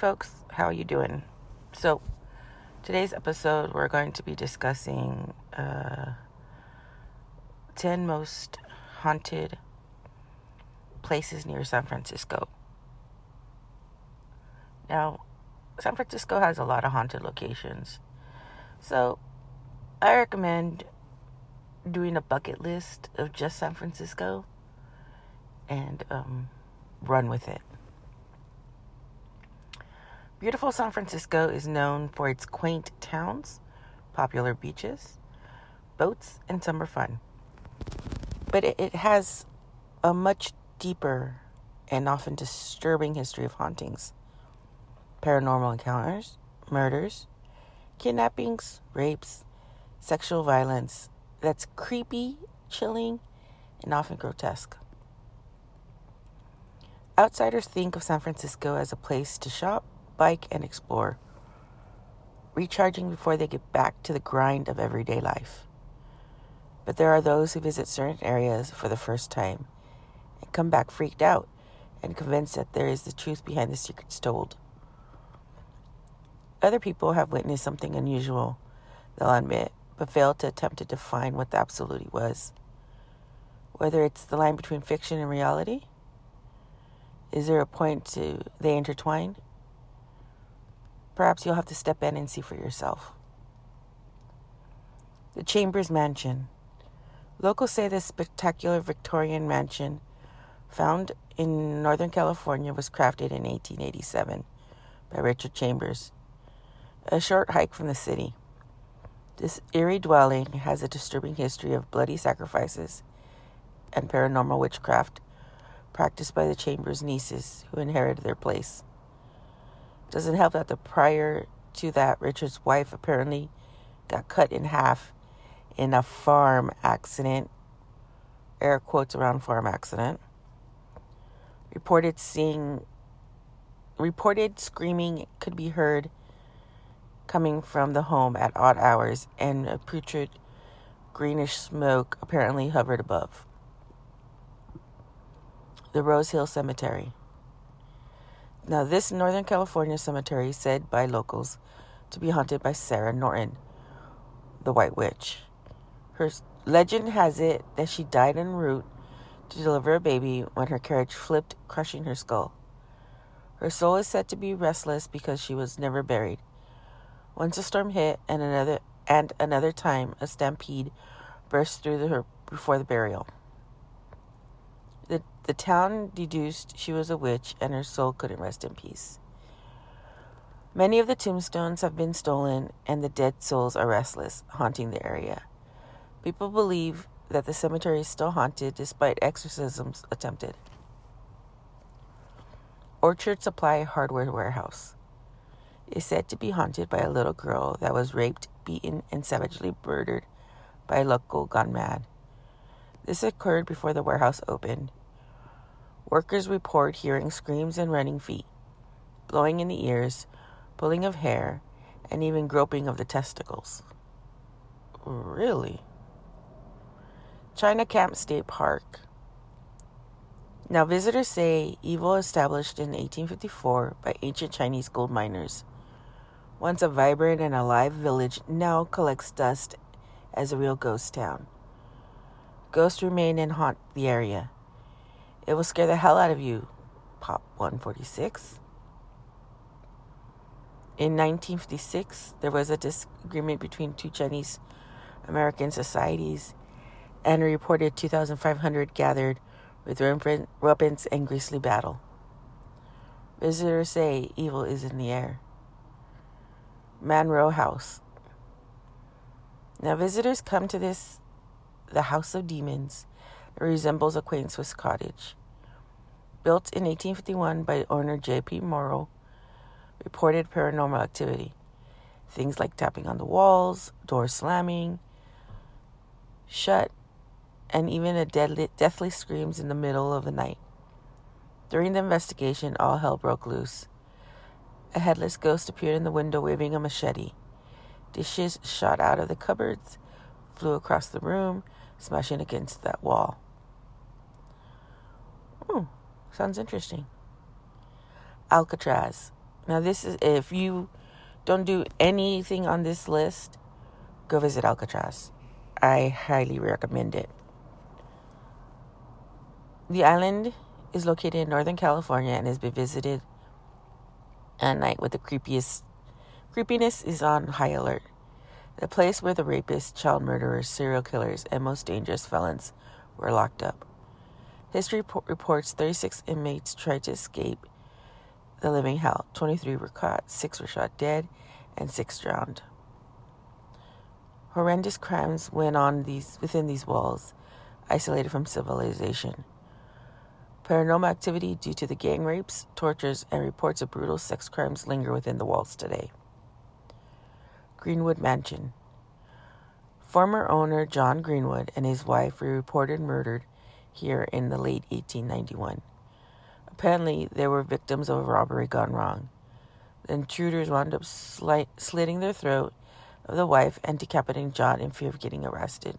Folks, how are you doing? So, today's episode we're going to be discussing uh, 10 most haunted places near San Francisco. Now, San Francisco has a lot of haunted locations. So, I recommend doing a bucket list of just San Francisco and um, run with it. Beautiful San Francisco is known for its quaint towns, popular beaches, boats, and summer fun. But it, has a much deeper and often disturbing history of hauntings, paranormal encounters, murders, kidnappings, rapes, sexual violence that's creepy, chilling, and often grotesque. Outsiders think of San Francisco as a place to shop, bike, and explore, recharging before they get back to the grind of everyday life. But there are those who visit certain areas for the first time and come back freaked out and convinced that there is the truth behind the secrets told. Other people have witnessed something unusual, they'll admit, but fail to attempt to define what the absolutely was. Whether it's the line between fiction and reality, is there a point to they intertwine? Perhaps you'll have to step in and see for yourself. The Chambers Mansion. Locals say this spectacular Victorian mansion, found in Northern California, was crafted in 1887 by Richard Chambers, a short hike from the city. This eerie dwelling has a disturbing history of bloody sacrifices and paranormal witchcraft practiced by the Chambers nieces who inherited their place. Doesn't help that the prior to that, Richard's wife apparently got cut in half in a farm accident. Air quotes around farm accident. Reported seeing, reported screaming could be heard coming from the home at odd hours, and a putrid greenish smoke apparently hovered above. The Rose Hill Cemetery. Now, this Northern California cemetery, is said by locals, to be haunted by Sarah Norton, the White Witch. Her legend has it that she died en route to deliver a baby when her carriage flipped, crushing her skull. Her soul is said to be restless because she was never buried. Once a storm hit, and another and another time a stampede burst through the, her before the burial. The, the town deduced she was a witch and her soul couldn't rest in peace. Many of the tombstones have been stolen and the dead souls are restless, haunting the area. People believe that the cemetery is still haunted despite exorcisms attempted. Orchard Supply Hardware Warehouse is said to be haunted by a little girl that was raped, beaten, and savagely murdered by a local gone mad. This occurred before the warehouse opened. Workers report hearing screams and running feet, blowing in the ears, pulling of hair, and even groping of the testicles. Really? China Camp State Park. Now, visitors say evil established in 1854 by ancient Chinese gold miners. Once a vibrant and alive village, now collects dust as a real ghost town. Ghosts remain and haunt the area. It will scare the hell out of you. Pop 146. In 1956, there was a disagreement between two Chinese American societies, and a reported 2,500 gathered with weapons and grisly battle. Visitors say evil is in the air. Manro House. Now, visitors come to this the House of Demons. It resembles a quaint Swiss cottage. Built in 1851 by owner J.P. Morrow, reported paranormal activity. Things like tapping on the walls, doors slamming, shut, and even a deadly, deathly screams in the middle of the night. During the investigation, all hell broke loose. A headless ghost appeared in the window waving a machete. Dishes shot out of the cupboards, flew across the room, smashing against that wall. Hmm, sounds interesting. Alcatraz. Now, this is if you don't do anything on this list, go visit Alcatraz. I highly recommend it. The island is located in Northern California and has been visited at night with the creepiest creepiness is on high alert the place where the rapists, child murderers, serial killers, and most dangerous felons were locked up. History reports 36 inmates tried to escape the living hell. 23 were caught, 6 were shot dead, and 6 drowned. Horrendous crimes went on these, within these walls, isolated from civilization. Paranormal activity due to the gang rapes, tortures, and reports of brutal sex crimes linger within the walls today. Greenwood Mansion. Former owner John Greenwood and his wife were reported murdered here in the late 1891. Apparently, they were victims of a robbery gone wrong. The intruders wound up sli- slitting their throat of the wife and decapitating John in fear of getting arrested.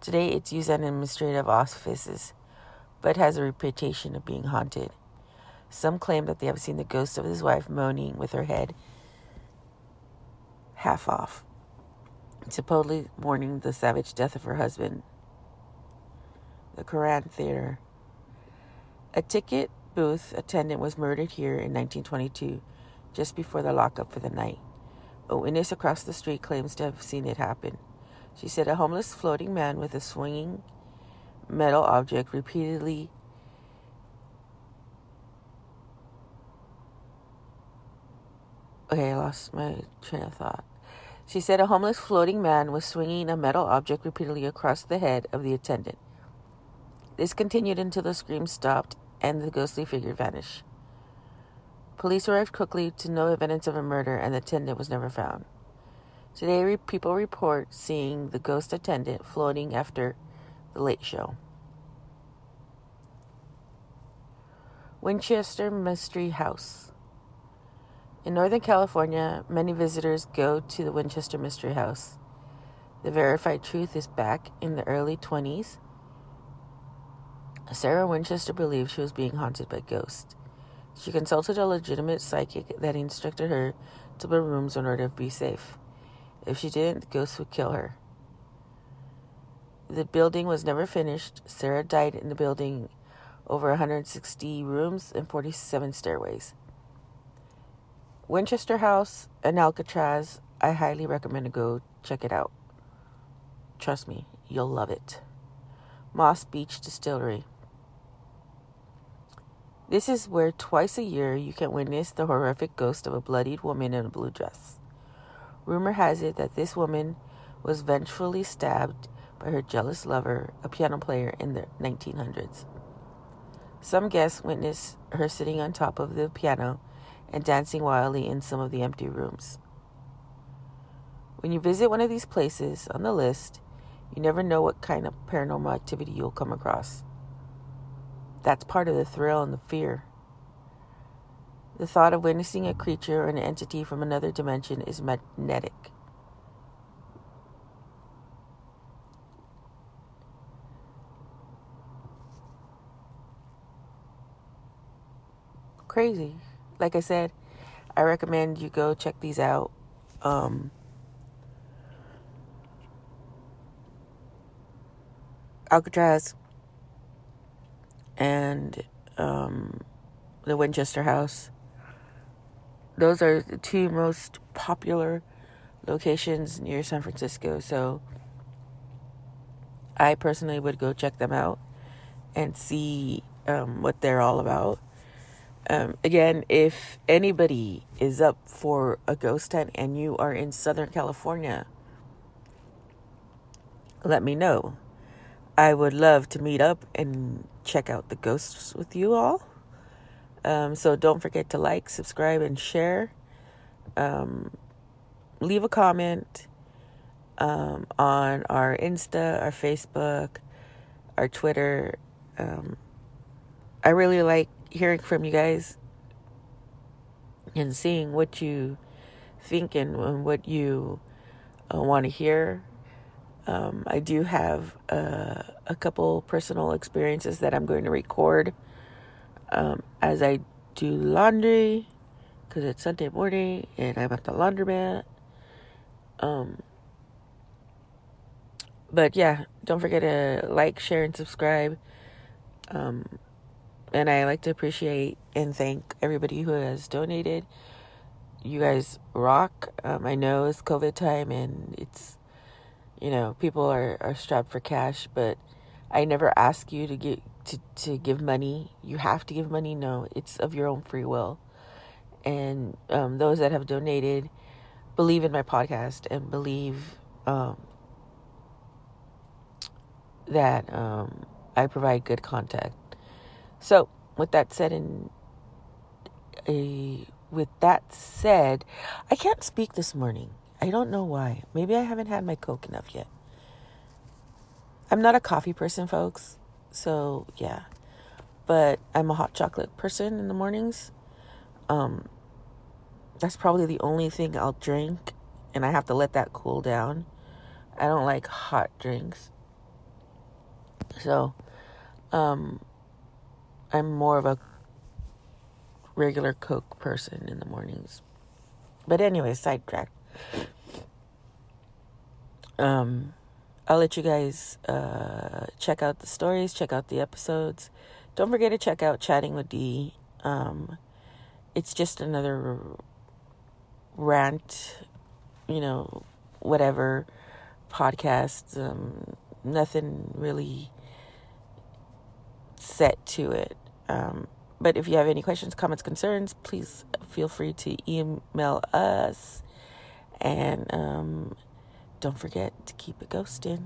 Today, it's used as administrative offices, but has a reputation of being haunted. Some claim that they have seen the ghost of his wife moaning with her head half off, supposedly mourning the savage death of her husband. The Curran Theater. A ticket booth attendant was murdered here in 1922, just before the lockup for the night. A witness across the street claims to have seen it happen. She said a homeless floating man with a swinging metal object repeatedly Okay, I lost my train of thought. She said a homeless floating man was swinging a metal object repeatedly across the head of the attendant. This continued until the screams stopped and the ghostly figure vanished. Police arrived quickly to no evidence of a murder, and the attendant was never found. Today, people report seeing the ghost attendant floating after the late show. Winchester Mystery House. In Northern California, many visitors go to the Winchester Mystery House. The verified truth is back in the early 20s. Sarah Winchester believed she was being haunted by ghosts. She consulted a legitimate psychic that instructed her multiple rooms in order to be safe. If she didn't, the ghost would kill her. The building was never finished. Sarah died in the building over 160 rooms and 47 stairways. Winchester House and Alcatraz, I highly recommend to go check it out. Trust me, you'll love it. Moss Beach Distillery. This is where twice a year you can witness the horrific ghost of a bloodied woman in a blue dress. Rumor has it that this woman was vengefully stabbed by her jealous lover, a piano player in the 1900s. Some guests witnessed her sitting on top of the piano and dancing wildly in some of the empty rooms. When you visit one of these places on the list, you never know what kind of paranormal activity you'll come across. That's part of the thrill and the fear. The thought of witnessing a creature or an entity from another dimension is magnetic. Crazy. Like I said, I recommend you go check these out. Um, Alcatraz and um, the Winchester House. Those are the two most popular locations near San Francisco. So I personally would go check them out and see um, what they're all about. Um, again, if anybody is up for a ghost hunt and you are in Southern California, let me know. I would love to meet up and check out the ghosts with you all. Um, so don't forget to like, subscribe, and share. Um, leave a comment um, on our Insta, our Facebook, our Twitter. Um, I really like hearing from you guys and seeing what you think and, what you uh, want to hear. Um, I do have uh, a couple personal experiences that I'm going to record um, as I do laundry because it's Sunday morning and I'm at the laundromat. Um, but yeah, don't forget to like, share, and subscribe. Um, and I like to appreciate and thank everybody who has donated. You guys rock. Um, I know it's COVID time and it's, you know, people are, are strapped for cash, but I never ask you to get to, to give money. You have to give money. No, it's of your own free will. And um, those that have donated believe in my podcast and believe um, that um, I provide good content. So, with that said, and a with that said, I can't speak this morning. I don't know why. Maybe I haven't had my Coke enough yet. I'm not a coffee person, folks. So, yeah. But I'm a hot chocolate person in the mornings. Um that's probably the only thing I'll drink and I have to let that cool down. I don't like hot drinks. So, um I'm more of a regular Coke person in the mornings. But anyway, sidetrack. Um, I'll let you guys uh, check out the stories, check out the episodes. Don't forget to check out Chatting with D. Um, it's just another rant, you know, whatever podcast. Um, nothing really set to it. Um, but if you have any questions, comments, concerns, please feel free to email us. And um, don't forget to keep it ghosting.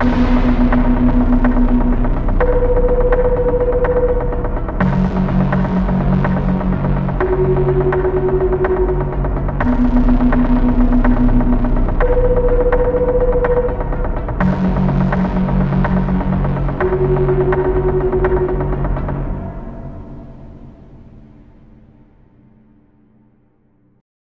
thank